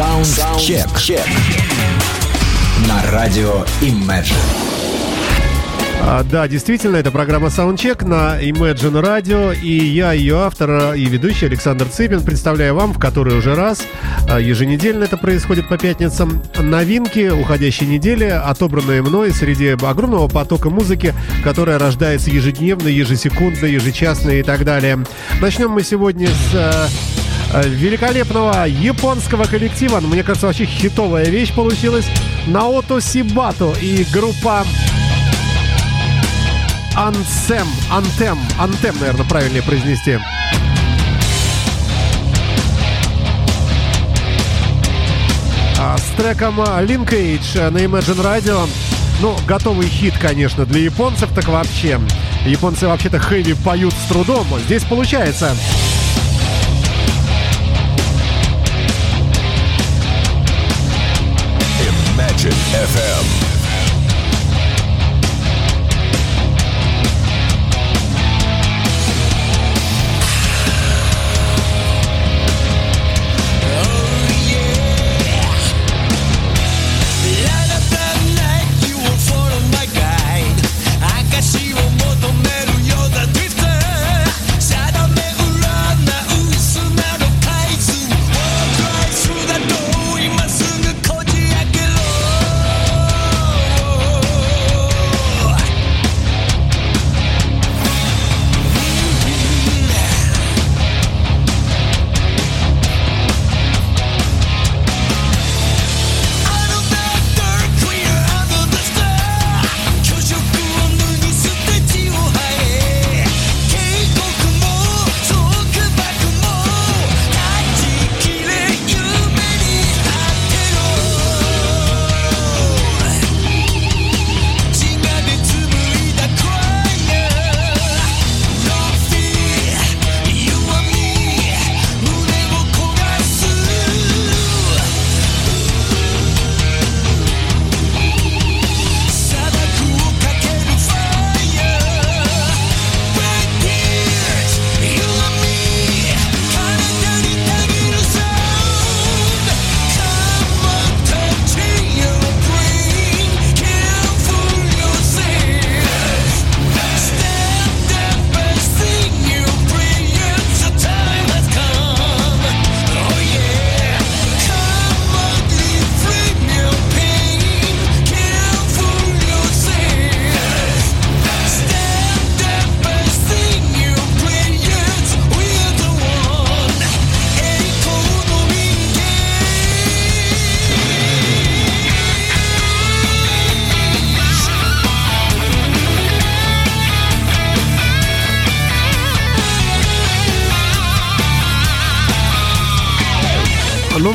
Саундчек. На радио Imagine. А, да, действительно, это программа Soundcheck на Imagine Radio, и я, ее автор и ведущий Александр Цыпин, представляю вам в который уже раз, а, еженедельно это происходит по пятницам, новинки уходящей недели, отобранные мной среди огромного потока музыки, которая рождается ежедневно, ежесекундно, ежечасно и так далее. Начнем мы сегодня с а, великолепного японского коллектива, мне кажется, вообще хитовая вещь получилась, Наото Сибато и группа Ансем, Антем, Антем, наверное, правильнее произнести. А, с треком Linkage на Imagine Radio. Ну, готовый хит, конечно, для японцев, так вообще. Японцы вообще-то хэви поют с трудом. Здесь получается. Christian FM.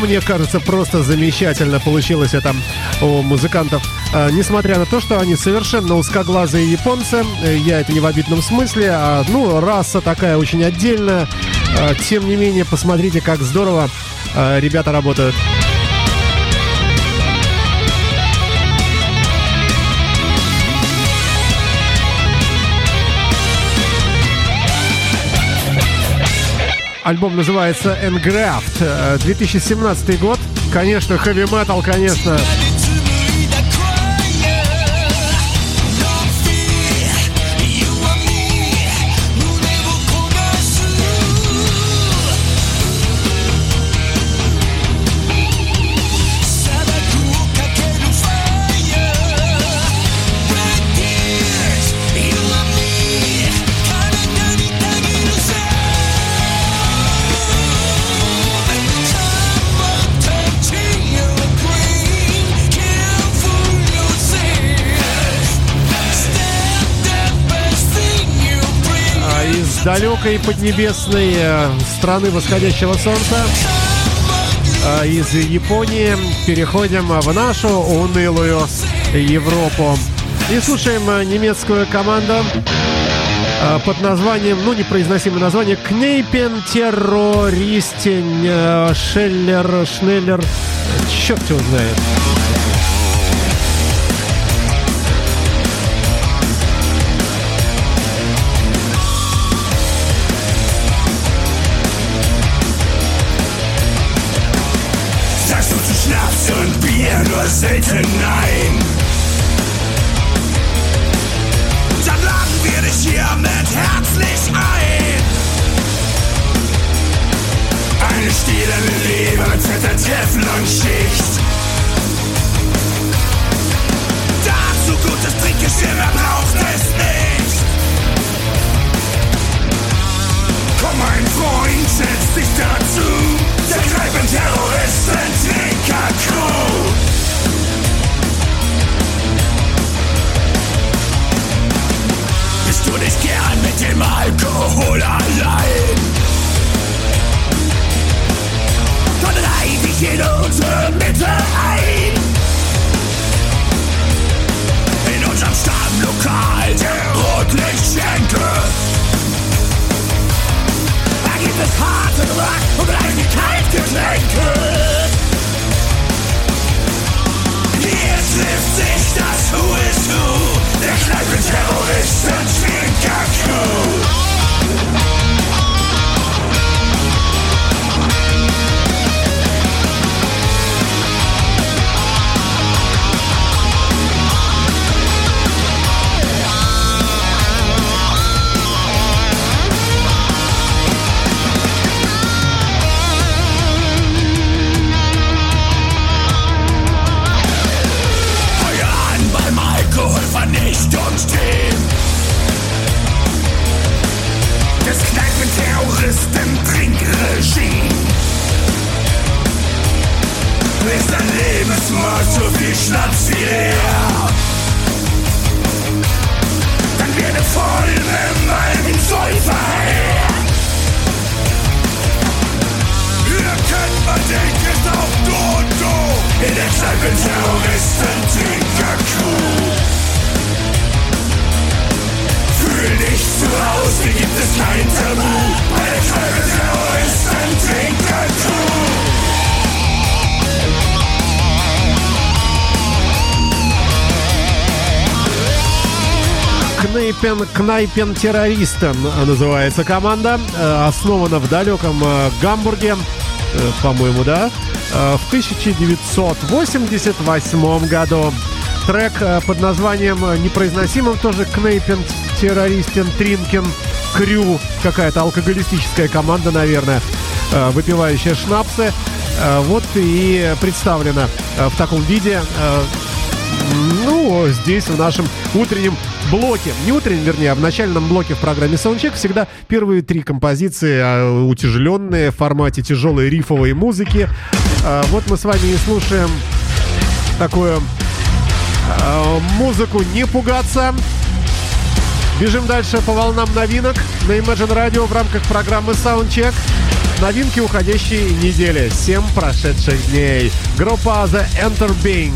Мне кажется, просто замечательно получилось это у музыкантов. А, несмотря на то, что они совершенно узкоглазые японцы, э, я это не в обидном смысле, а, ну, раса такая очень отдельная. А, тем не менее, посмотрите, как здорово а, ребята работают. Альбом называется Engraft. 2017 э, год. Конечно, heavy metal, конечно. Далекой поднебесной э, страны восходящего солнца э, из Японии переходим в нашу унылую Европу. И слушаем э, немецкую команду под названием, ну, непроизносимое название, Кнейпен Террористень Шеллер, Шнеллер, черт его знает. Eher nur selten nein. Dann laden wir dich hiermit herzlich ein. Eine stille Liebe mit der Teflonschicht. Dazu gutes Trinkgeschirr, wer braucht es nicht? Komm, mein Freund, setz dich dazu. Der Kneipen Terroristen dem Alkohol allein? Dann reih dich in unsere Mitte ein. In unserem Stammlokal, der Rotlichtschenke. Da gibt es harten Rock und reiche Kaltgetränke. Hier trifft sich das Who is Who der Kneipenterroristen Trinker Mauern stehen. Das Kneipenterroristen Trinkregime ist ein so wie Schnaps wie leer. Dann werde voll im alten Säufer her. Ihr könnt man denkt, ist auch Dodo in der Kneipenterroristen Trinkerkuh. Fühl dich zu Hause, gibt es kein Tabu bei der Kneipen-Terroristen-Trinker-Crew. Кнайпен, Кнайпен террористен называется команда. Э, Основана в далеком э, Гамбурге, э, по-моему, да, в 1988 году. Трек э, под названием э, непроизносимым тоже Кнайпен террористен Тринкен Крю. Какая-то алкоголистическая команда, наверное, э, выпивающая шнапсы. Вот и представлена в таком виде ну, здесь, в нашем утреннем блоке. Не утреннем, вернее, а в начальном блоке в программе Soundcheck всегда первые три композиции утяжеленные в формате тяжелой рифовой музыки. Вот мы с вами и слушаем такую а, музыку «Не пугаться». Бежим дальше по волнам новинок на Imagine Radio в рамках программы Soundcheck. Новинки уходящей недели. 7 прошедших дней. Группа The Enter Being.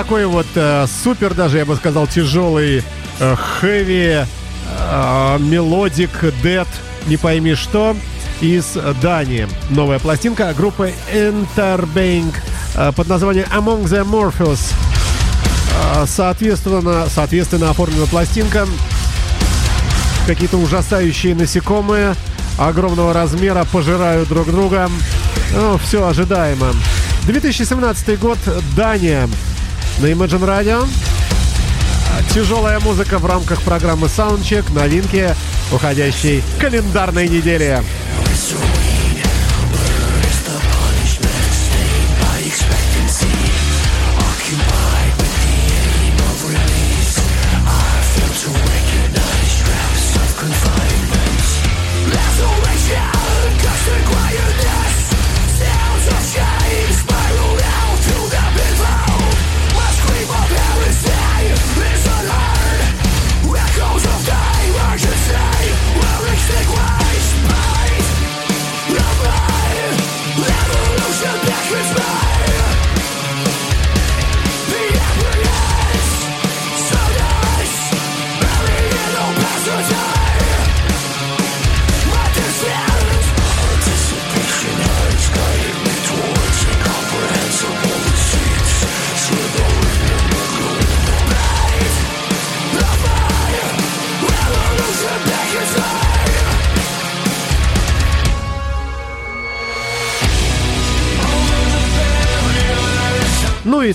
Такой вот э, супер даже, я бы сказал, тяжелый э, heavy, э, melodic death, не пойми что, из Дании. Новая пластинка группы Interbeing э, под названием Among the Amorphous. Э, Соответственно, соответственно оформлена пластинка. Какие-то ужасающие насекомые огромного размера пожирают друг друга. Ну, все ожидаемо. 2017 год, Дания. На Imagine Radio. Тяжелая музыка в рамках программы Soundcheck. Новинки уходящей календарной недели.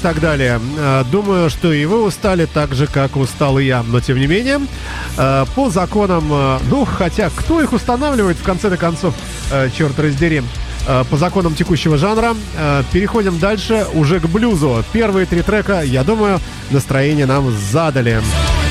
Так далее. Э, Думаю, что и вы устали так же, как устал и я. Но тем не менее, э, по законам, э, ну, хотя кто их устанавливает в конце-то концов, черт раздери, по законам текущего жанра. Переходим дальше уже к блюзу. Первые три трека, я думаю, настроение нам задали. команда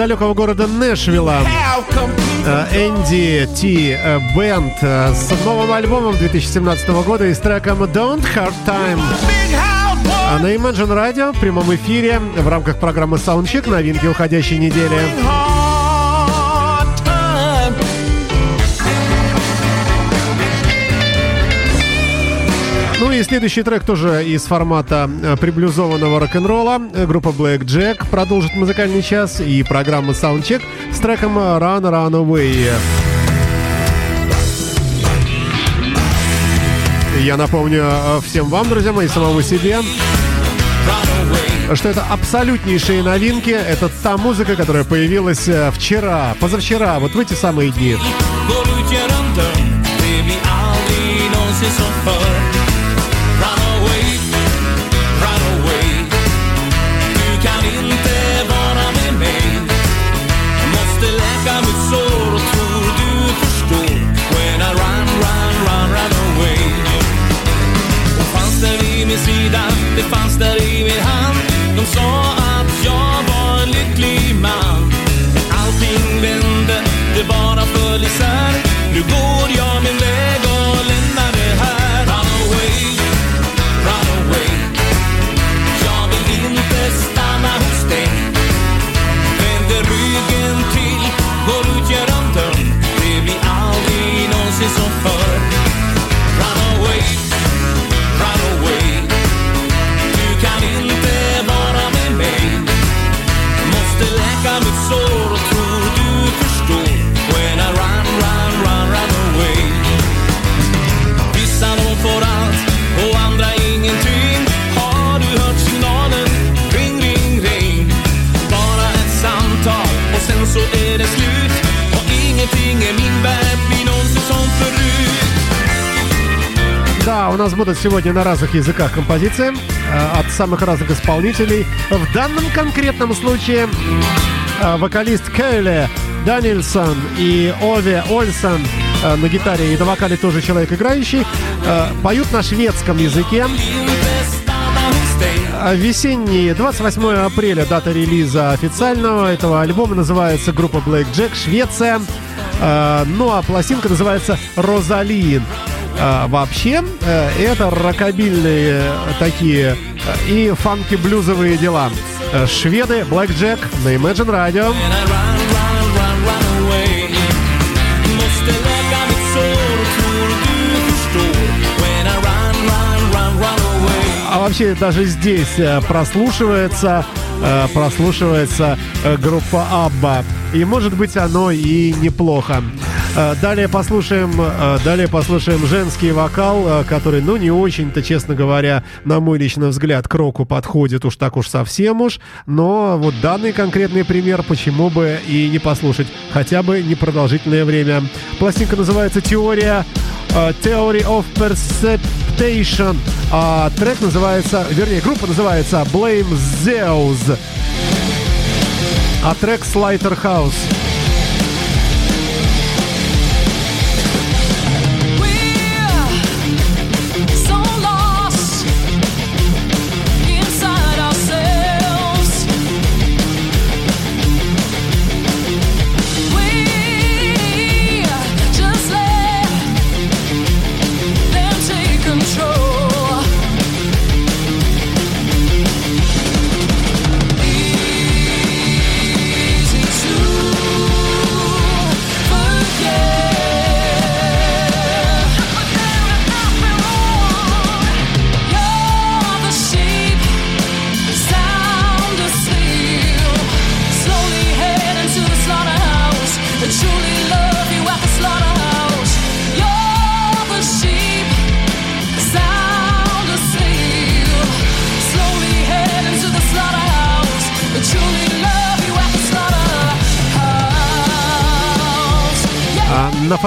далекого города Нэшвилла. Э, Энди Ти э, Бенд э, с новым альбомом 2017 года и с треком Don't Hard Time. А на Imagine Radio в прямом эфире в рамках программы Soundcheck новинки уходящей недели. Следующий трек тоже из формата э, приблюзованного рок-н-ролла. Группа Black Jack продолжит музыкальный час и программа Soundcheck с треком Run Run Away. Я напомню э, всем вам, друзья мои, самому себе, что это абсолютнейшие новинки. Это та музыка, которая появилась э, вчера, позавчера, вот в эти самые дни. Сегодня на разных языках композиции э, от самых разных исполнителей. В данном конкретном случае э, вокалист Кейли Данильсон и Ови Ольсон э, на гитаре и на вокале тоже человек играющий, поют на шведском языке. Весенний, 28 апреля, дата релиза официального этого альбома называется группа Black Jack, Швеция. Ну а пластинка называется «Розалин». Э, Вообще, э, это рокобильные э, такие э, и фанки-блюзовые дела. Шведы, Black Jack на Imagine Radio. А вообще даже здесь прослушивается, прослушивается группа Абба. И может быть оно и неплохо. Э, Далее послушаем, э, далее послушаем женский вокал, э, который, ну, не очень-то, честно говоря, на мой личный взгляд, к року подходит уж так уж совсем уж. Но вот данный конкретный пример, почему бы и не послушать, хотя бы непродолжительное время. Пластинка называется «Теория Theory of Perception. А трек называется, вернее, группа называется Blame Zeus. А трек Slaughterhouse. We're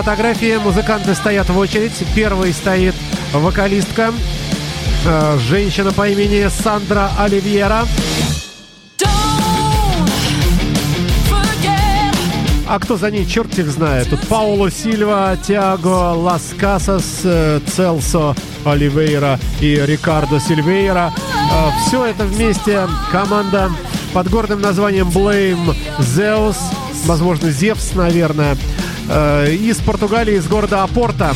фотографии музыканты стоят в очередь. Первой стоит вокалистка, э, женщина по имени Сандра Оливьера. А кто за ней, черт их знает. Тут Пауло Сильва, Тиаго Лас Касас, э, Целсо Оливейра и Рикардо Сильвейра. Все это вместе команда под гордым названием Blame Zeus, возможно, Зевс, наверное, э, из Португалии, из города Апорта.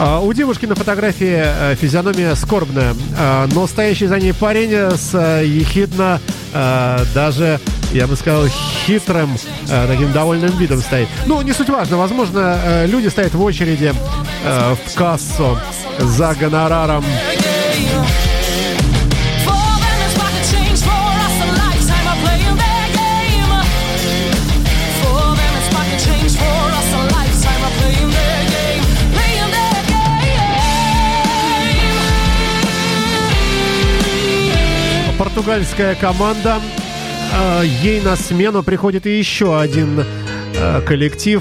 У девушки на фотографии э, физиономия скорбная, а, но стоящий за ней парень с э, ехидно, э, даже, я бы сказал, хитрым, таким довольным видом стоит. Ну, не суть важно, возможно, люди стоят в очереди в кассу за гонораром. Португальская команда. э, Ей на смену приходит и еще один э, коллектив,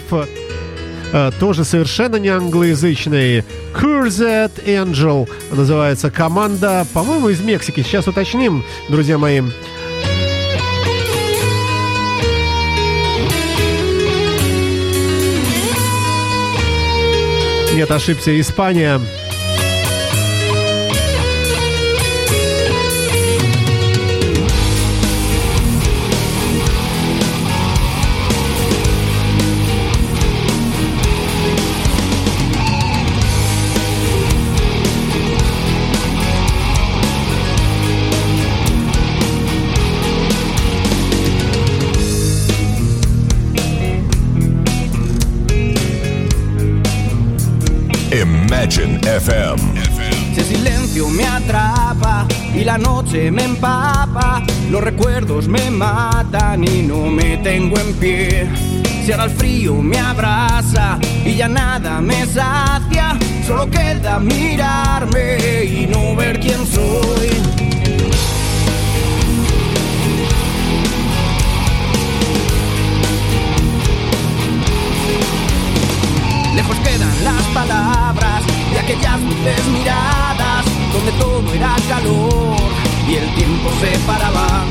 э, тоже совершенно не англоязычный. Cursed Angel называется команда, по-моему, из Мексики. Сейчас уточним, друзья мои. Нет, ошибся, Испания. Imagine FM. El silencio me atrapa y la noche me empapa, los recuerdos me matan y no me tengo en pie. Si ahora el frío me abraza y ya nada me sacia, solo queda mirarme y no ver quién soy. Palabras de aquellas dulces miradas donde todo era calor y el tiempo se paraba.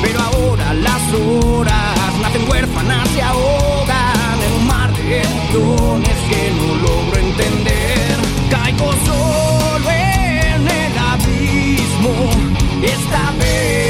Pero ahora las horas nacen huérfanas y ahogan en un mar de emociones que no logro entender. Caigo solo en el abismo esta vez.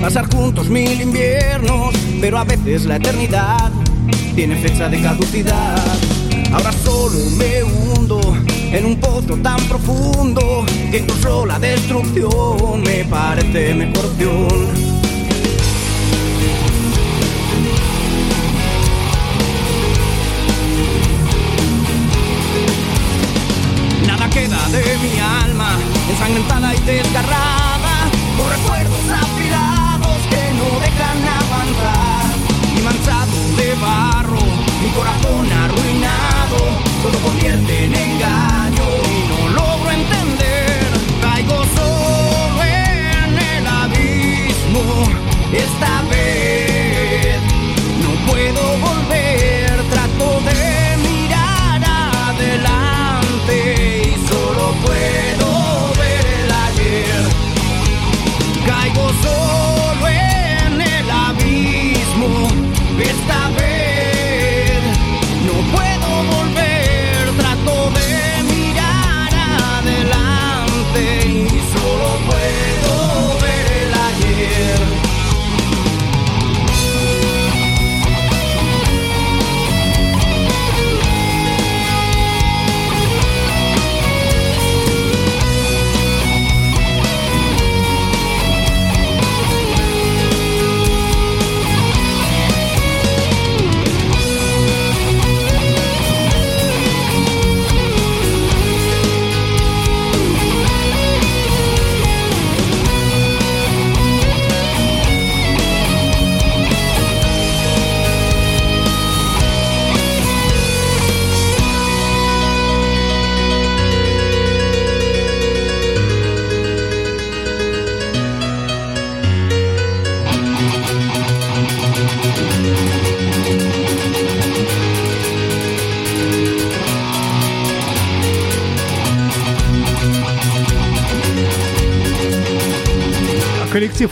Pasar juntos mil inviernos, pero a veces la eternidad tiene fecha de caducidad. Ahora solo me hundo en un pozo tan profundo que incluso la destrucción me parece mejor opción.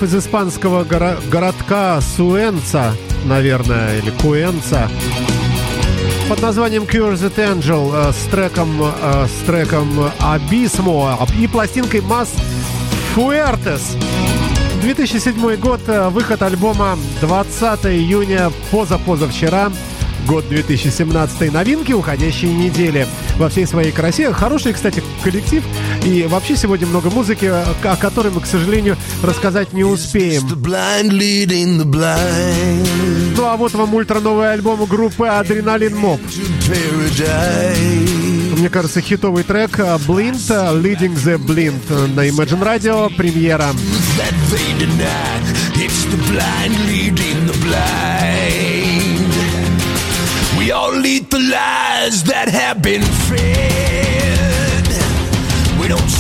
Из испанского горо- городка Суэнца, наверное, или Куэнца, под названием Cure the Angel э, с треком, э, с треком Abismo и пластинкой Mas Fuertes. 2007 год, э, выход альбома 20 июня, позапозавчера, год 2017 новинки уходящей недели во всей своей красе. Хороший, кстати, коллектив. И вообще сегодня много музыки, о которой мы, к сожалению, рассказать не успеем. Ну а вот вам ультра новый альбом группы Адреналин Моб. Мне кажется, хитовый трек э, Blind, э, Leading the Blind э, на Imagine Radio, премьера. We all eat the lies that have been fed. We don't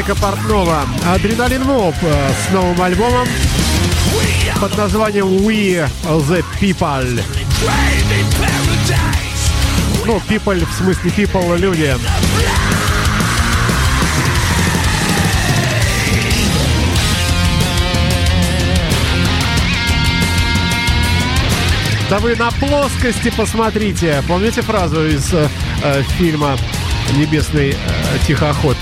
Майка Портнова Адреналин Моб э, с новым альбомом под названием We the People. Ну, people в смысле people люди. Да вы на плоскости посмотрите. Помните фразу из э, э, фильма «Небесный э, тихоход»?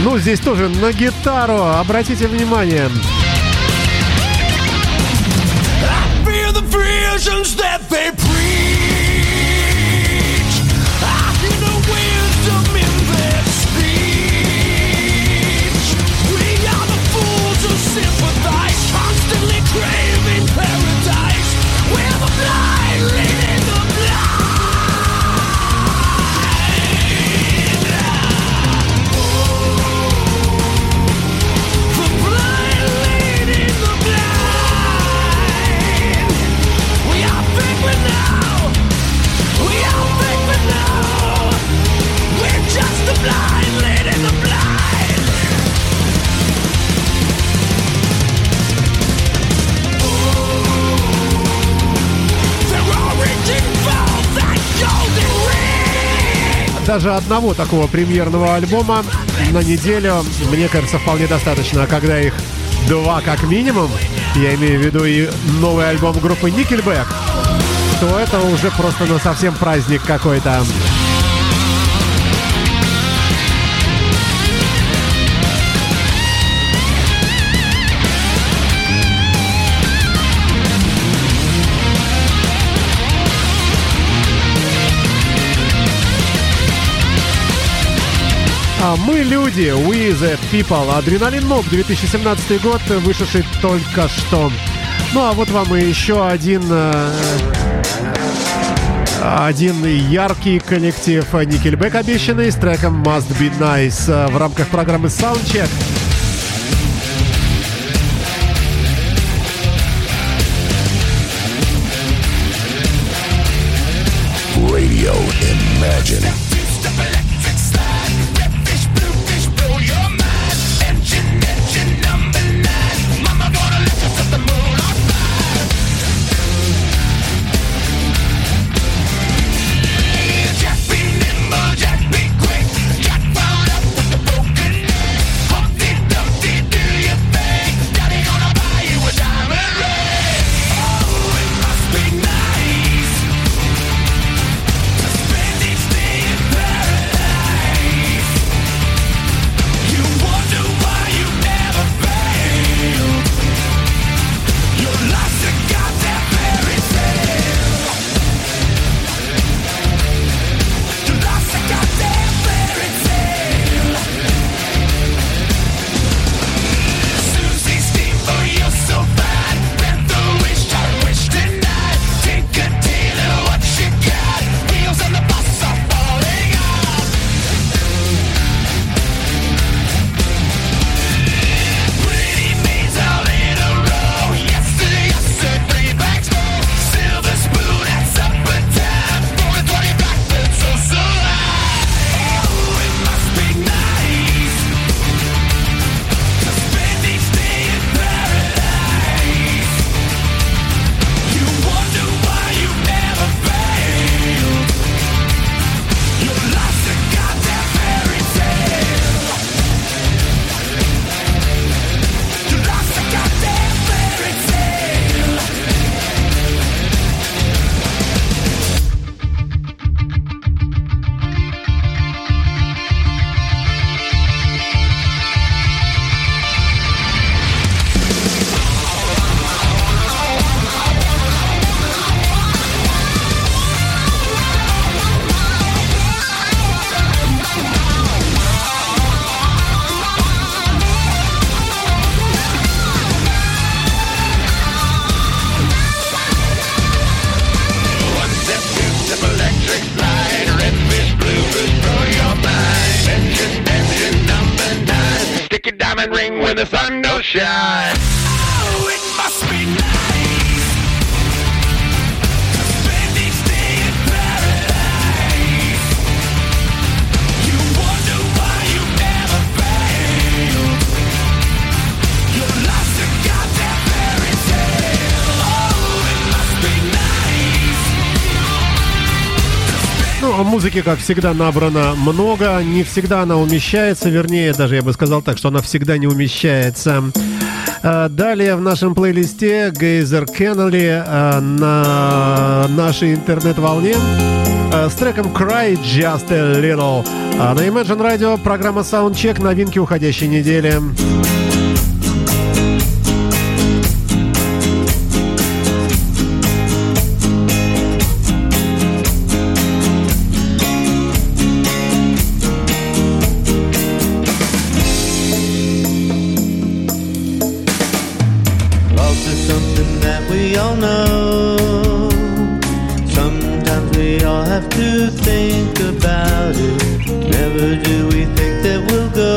Ну, здесь тоже на гитару. Обратите внимание. I fear the Даже одного такого премьерного альбома на неделю, мне кажется, вполне достаточно. А когда их два как минимум, я имею в виду и новый альбом группы Nickelback, то это уже просто ну, совсем праздник какой-то. А мы люди, we the people. Адреналин Моб, 2017 год, вышедший только что. Ну а вот вам и еще один э, один яркий коллектив Nickelback обещанный с треком Must Be Nice э, в рамках программы Soundcheck. Radio Imagine. Музыки, как всегда, набрано много. Не всегда она умещается, вернее, даже я бы сказал так, что она всегда не умещается. А, Далее в нашем плейлисте Гейзер Кеннелли а, на нашей интернет-волне а, с треком Cry Just a Little. На Imagine Radio программа Soundcheck новинки уходящей недели. To think about it. Never do we think that we'll go.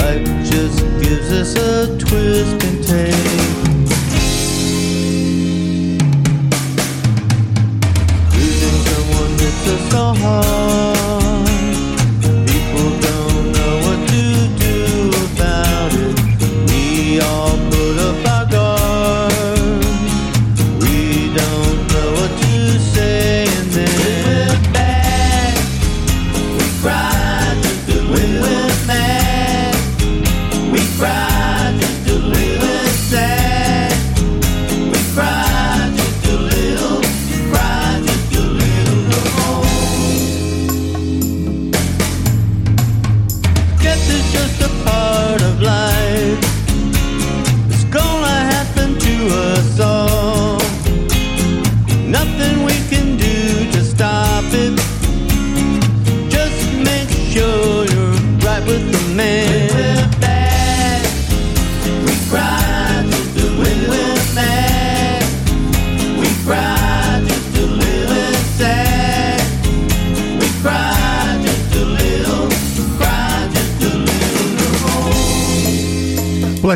Life just gives us a twist and take.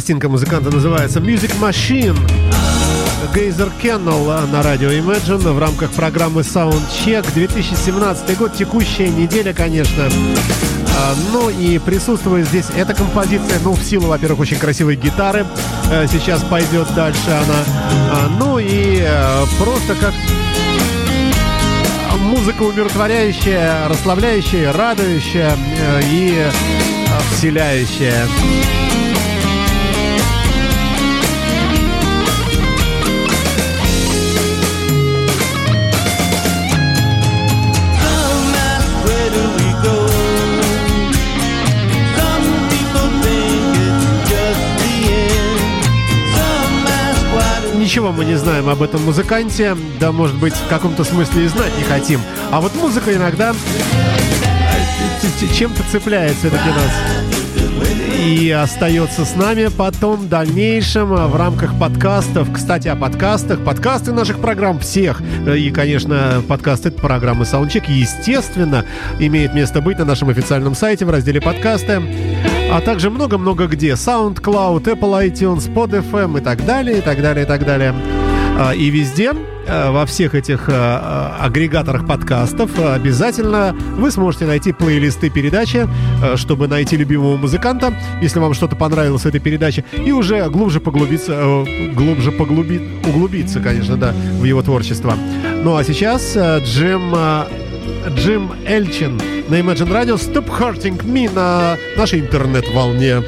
Пластинка музыканта называется Music Machine. Гейзер Кеннел на радио Imagine в рамках программы Soundcheck 2017 год, текущая неделя, конечно. А, Ну и присутствует здесь эта композиция, ну, в силу, во-первых, очень красивой гитары. Э, Сейчас пойдет дальше она. А, Ну и э, просто как музыка умиротворяющая, расслабляющая, радующая э, и вселяющая. Ничего мы не знаем об этом музыканте, да, может быть, в каком-то смысле и знать не хотим. А вот музыка иногда чем-то цепляет все-таки нас. И остается с нами потом в дальнейшем в рамках подкастов. Кстати, о подкастах. Подкасты наших программ всех. И, конечно, подкасты программы Soundcheck, естественно, имеет место быть на нашем официальном сайте в разделе подкасты. А также много-много где. SoundCloud, Apple iTunes, PodFM и так далее, и так далее, и так далее. А, И везде, э, во всех этих э, агрегаторах подкастов, обязательно вы сможете найти плейлисты передачи, чтобы найти любимого музыканта, если вам что-то понравилось в этой передаче, и уже глубже поглубиться, э, глубже поглуби, углубиться, конечно, да, в его творчество. Ну а сейчас э, Джим, э, Джим Элчин на Imagine Radio Stop Hurting Me на нашей интернет-волне.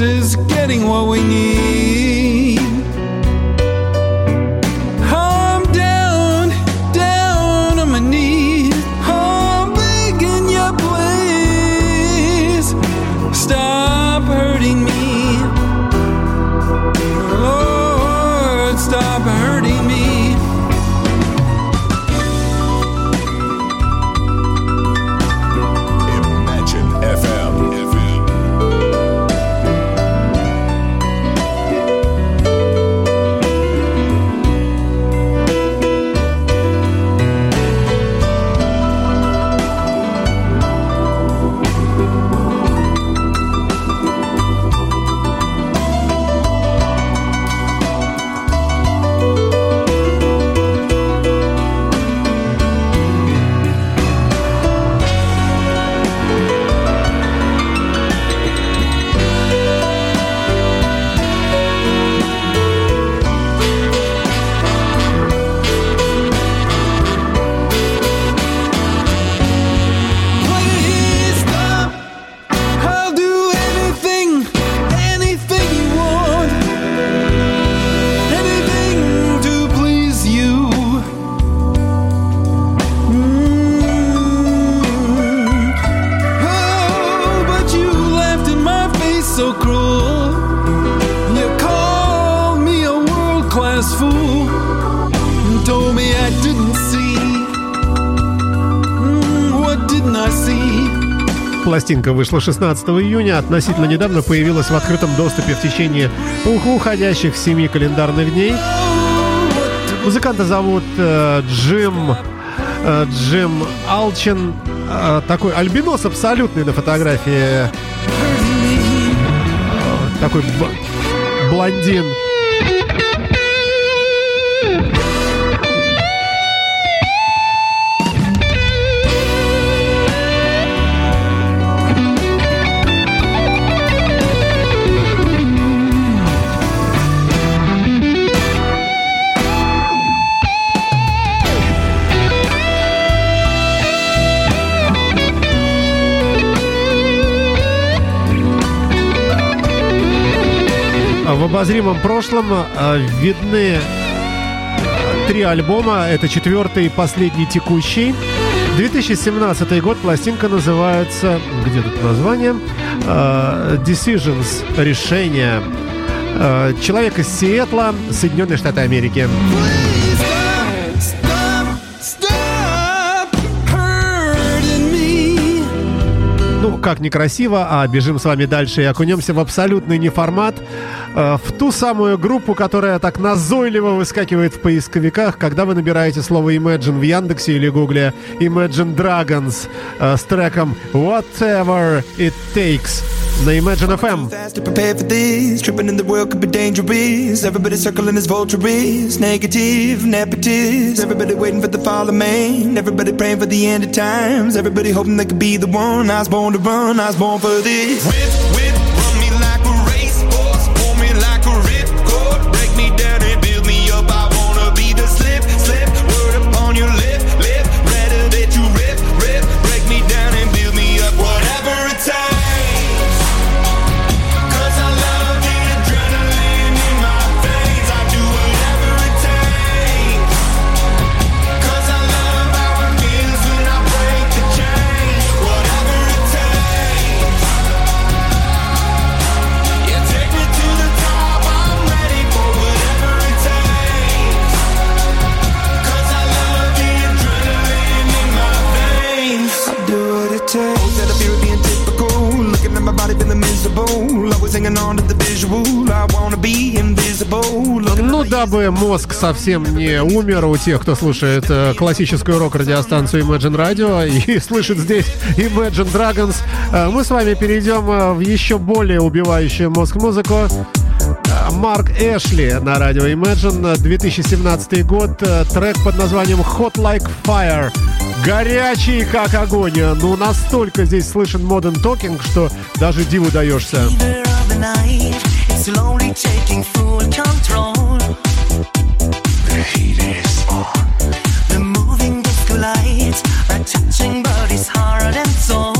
Is getting what we need. Пластинка вышла 16 июня, относительно недавно появилась в открытом доступе в течение ух- уходящих семи календарных дней. Музыканта зовут э, Джим э, Джим Алчин. Э, такой альбинос абсолютный на фотографии. Э, такой б- блондин. Обозримом прошлом э, видны три альбома. Это четвертый и последний текущий. 2017 год. Пластинка называется... Где тут название? Э, Decisions. Решение. Э, Человек из Сиэтла, Соединенные Штаты Америки. Ну, как некрасиво, а бежим с вами дальше и окунемся в абсолютный неформат, э, в ту самую группу, которая так назойливо выскакивает в поисковиках, когда вы набираете слово Imagine в Яндексе или Гугле Imagine Dragons э, с треком Whatever It Takes на Imagine FM. Everybody circling as vultures. Negative, nepotist. Everybody waiting for the fall of man. Everybody praying for the end of times. Everybody hoping they could be the one. I was born to run. I was born for this. Whip, whip, совсем не умер у тех, кто слушает э, классическую рок-радиостанцию Imagine Radio и слышит здесь Imagine Dragons, э, мы с вами перейдем э, в еще более убивающую мозг музыку. Э, Марк Эшли на радио Imagine, 2017 год, э, трек под названием Hot Like Fire. Горячий как огонь. Ну, настолько здесь слышен Modern Talking, что даже диву даешься. The moving disco lights are touching bodies, heart and soul.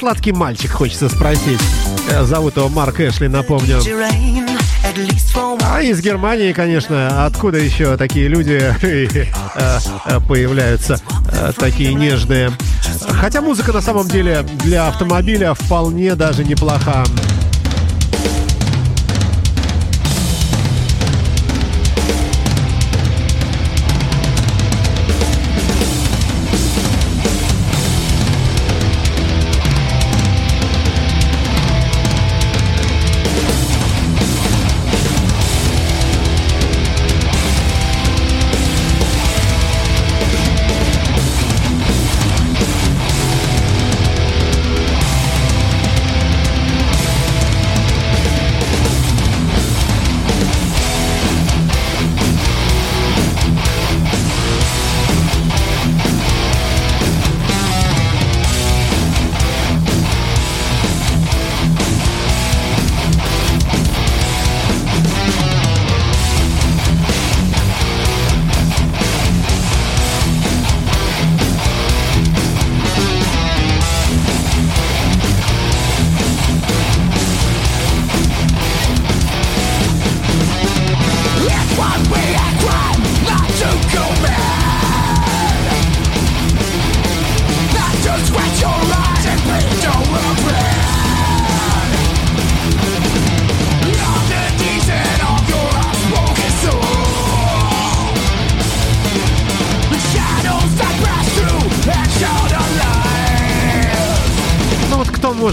Сладкий мальчик, хочется спросить. Э, Зовут его Марк Эшли, напомню. А из Германии, конечно, откуда еще такие люди э, э, появляются, такие нежные. Хотя музыка на самом деле для автомобиля вполне даже неплоха.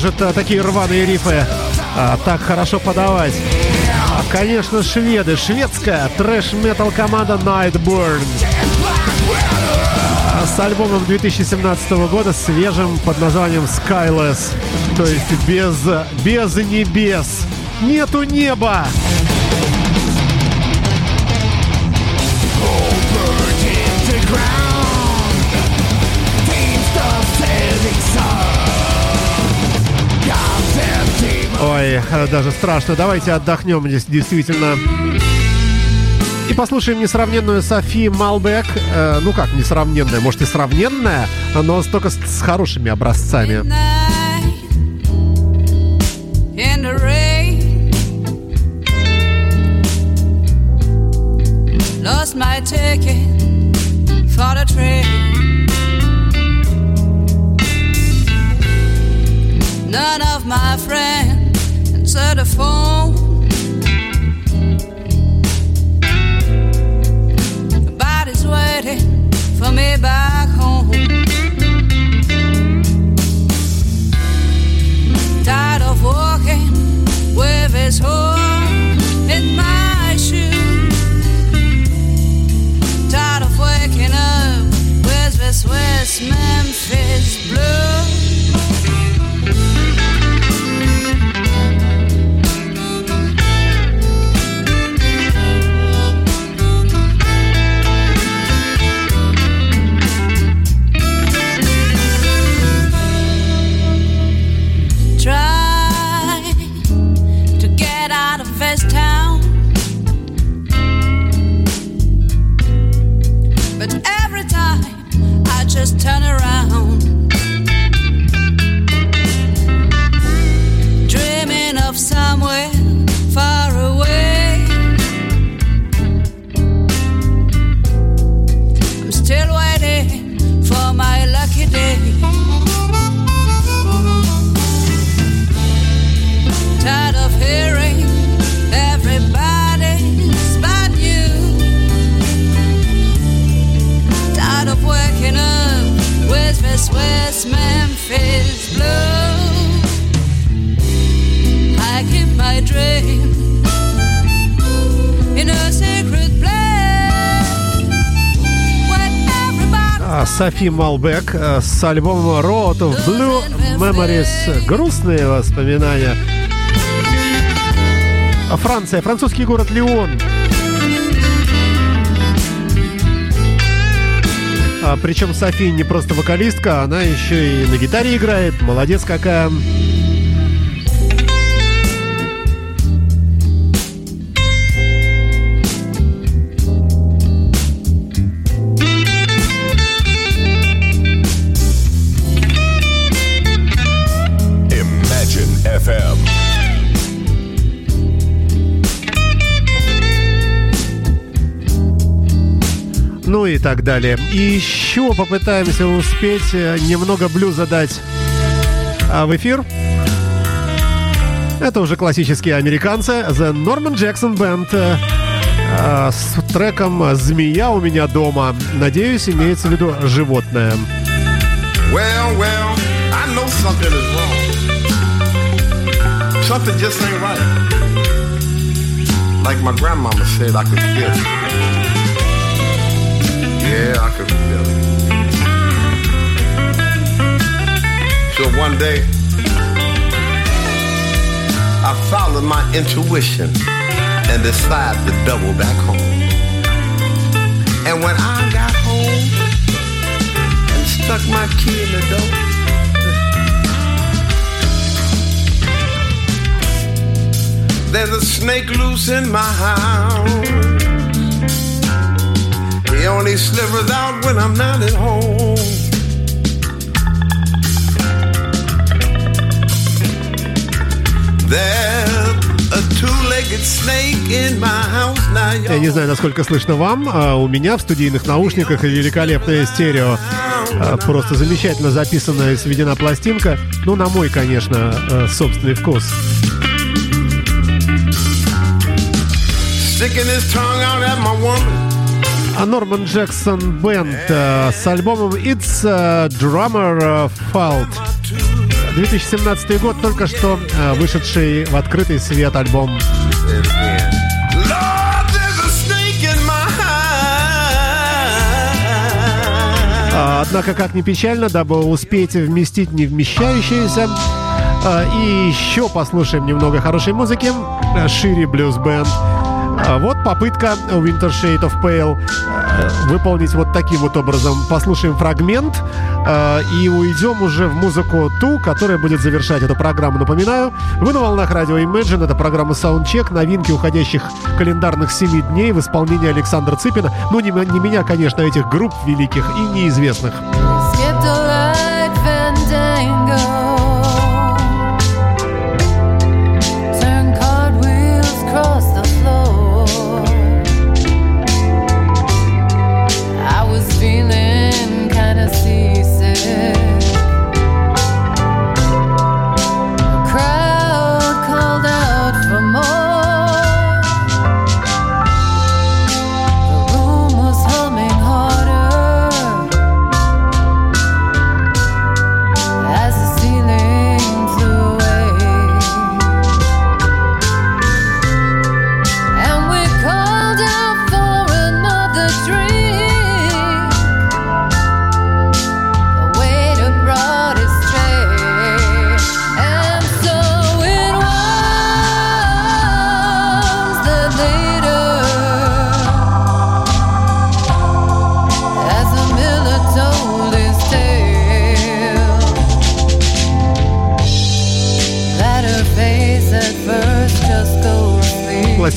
Может а, такие рваные рифы а, так хорошо подавать? А, конечно, шведы. Шведская трэш-метал команда Nightburn. А, С альбомом 2017 года, свежим под названием Skyless. То есть без, без небес. Нету неба! Ой, э, даже страшно. Давайте отдохнем здесь действительно. И послушаем несравненную Софи Малбек. Э, ну как несравненная? Может и сравненная, но только с, с хорошими образцами. None of my friends answer the phone. Nobody's waiting for me back home. tired of walking with his horn in my shoe. Tired of waking up with this West Memphis blue. Софи Малбек с альбомом Road of Blue Memories. Грустные воспоминания. Франция, французский город Лион. А, причем Софи не просто вокалистка, она еще и на гитаре играет. Молодец какая. Ну и так далее. И еще попытаемся успеть э, немного блюза дать а, в эфир. Это уже классические американцы. The Norman Jackson Band э, э, с треком «Змея у меня дома». Надеюсь, имеется в виду животное. Well, well, I know something is wrong. Something just ain't right. Like my grandmama said, I could feel. Yeah, I could feel it. So one day, I followed my intuition and decided to double back home. And when I got home and stuck my key in the door, There's a snake loose in my house. Only slivers out when I'm not at home. There's a two-legged snake in my house now. Я не знаю, насколько слышно вам. а У меня в студийных наушниках великолепное стерео. А, Просто замечательно записанная и сведена пластинка. Ну, на мой, конечно, э, собственный вкус. Sticking his tongue out at my woman. А Норман Джексон Бенд э, с альбомом It's a Drummer Fault. 2017 год, только что э, вышедший в открытый свет альбом. А, Однако, как ни печально, дабы успеть вместить не вмещающиеся, а, и еще послушаем немного хорошей музыки. Шире Блюз Бенд. А, Вот попытка Winter Shade of Pale а, выполнить вот таким вот образом. Послушаем фрагмент а, и уйдем уже в музыку ту, которая будет завершать эту программу. Напоминаю, вы на волнах радио Imagine. Это программа Soundcheck. Новинки уходящих календарных 7 дней в исполнении Александра Цыпина. Ну, не, не меня, конечно, а этих групп великих и неизвестных. Skip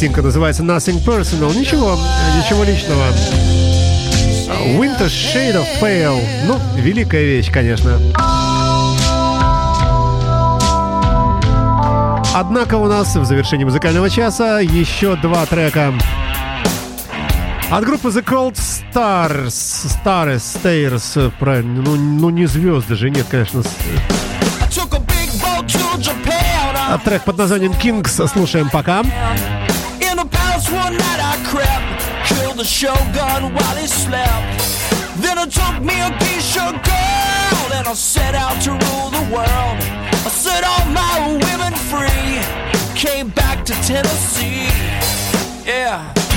Пластинка называется Nothing Personal. Ничего, ничего личного. Winter Shade of Pale. Ну, великая вещь, конечно. Однако у нас в завершении музыкального часа еще два трека. От группы The Cold Stars, Stars, Stairs, правильно, ну, ну не звезды же, нет, конечно. А трек под названием Kings слушаем пока. Palace one night I crept, killed the shogun while he slept. Then I took me a geisha girl and I set out to rule the world. I set all my women free, came back to Tennessee. Yeah.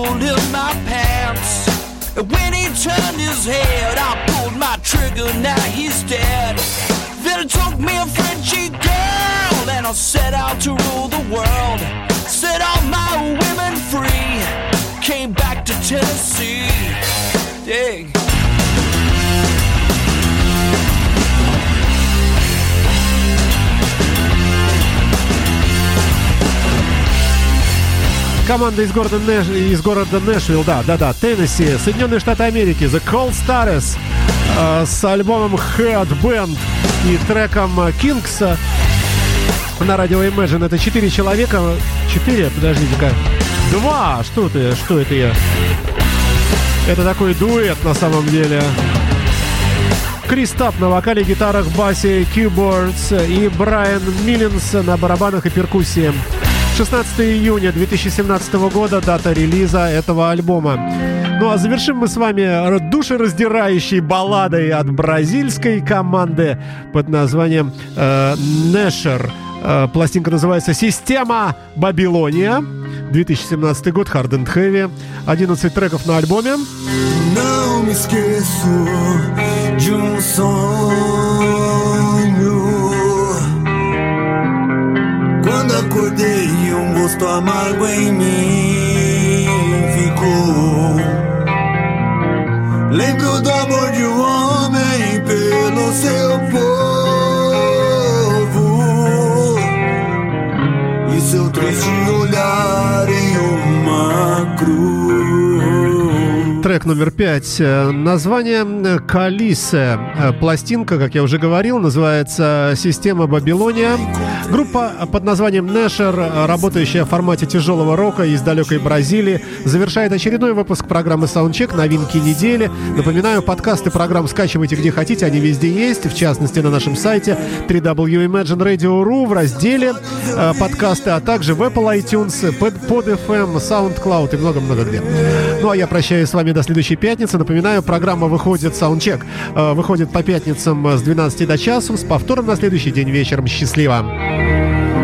Pistol in my pants. And when he turned his head, I pulled my trigger. Now he's dead. Then it took me a Frenchy girl, and I set out to rule the world. Set all my women free. came back to Tennessee. Dig. Команда из города, Нэш... из города Нэшвилл, да, да, да, Теннесси, Соединенные Штаты Америки, The Cold Stars э, с альбомом Headband и треком э, Kings на радио Imagine. Это четыре человека. Четыре? Подождите-ка. Два! Что ты? Что это я? Это такой дуэт на самом деле. Крис Тап на вокале, гитарах, басе, кибордс и Брайан Миллинс на барабанах и перкуссии. 16 июня 2017 года дата релиза этого альбома. Ну а завершим мы с вами душераздирающей балладой от бразильской команды под названием э, Нэшер. Э, пластинка называется «Система Бабилония». 2017 год, Hard and Heavy. 11 треков на альбоме. Não me esqueço de um sonho. Quando acordei, um gosto amargo em mim ficou. Lembro do amor de um homem pelo seu povo e seu triste olhar em uma cruz. Трек номер пять. Э, Название э, Калисе. Э, Пластинка, как я уже говорил, называется «Система Бабилония». Группа под названием Нэшер, работающая в формате тяжелого рока из далекой Бразилии, завершает очередной выпуск программы Soundcheck «Новинки недели». Напоминаю, подкасты программ скачивайте где хотите, они везде есть, в частности на нашем сайте www.imagineradio.ru в разделе подкасты, а также в Apple iTunes, под, под FM, SoundCloud и много-много где. Ну а я прощаюсь с вами до следующей пятницы. Напоминаю, программа выходит Soundcheck, э, выходит по пятницам с 12 до часу, с повтором на следующий день вечером. Счастливо!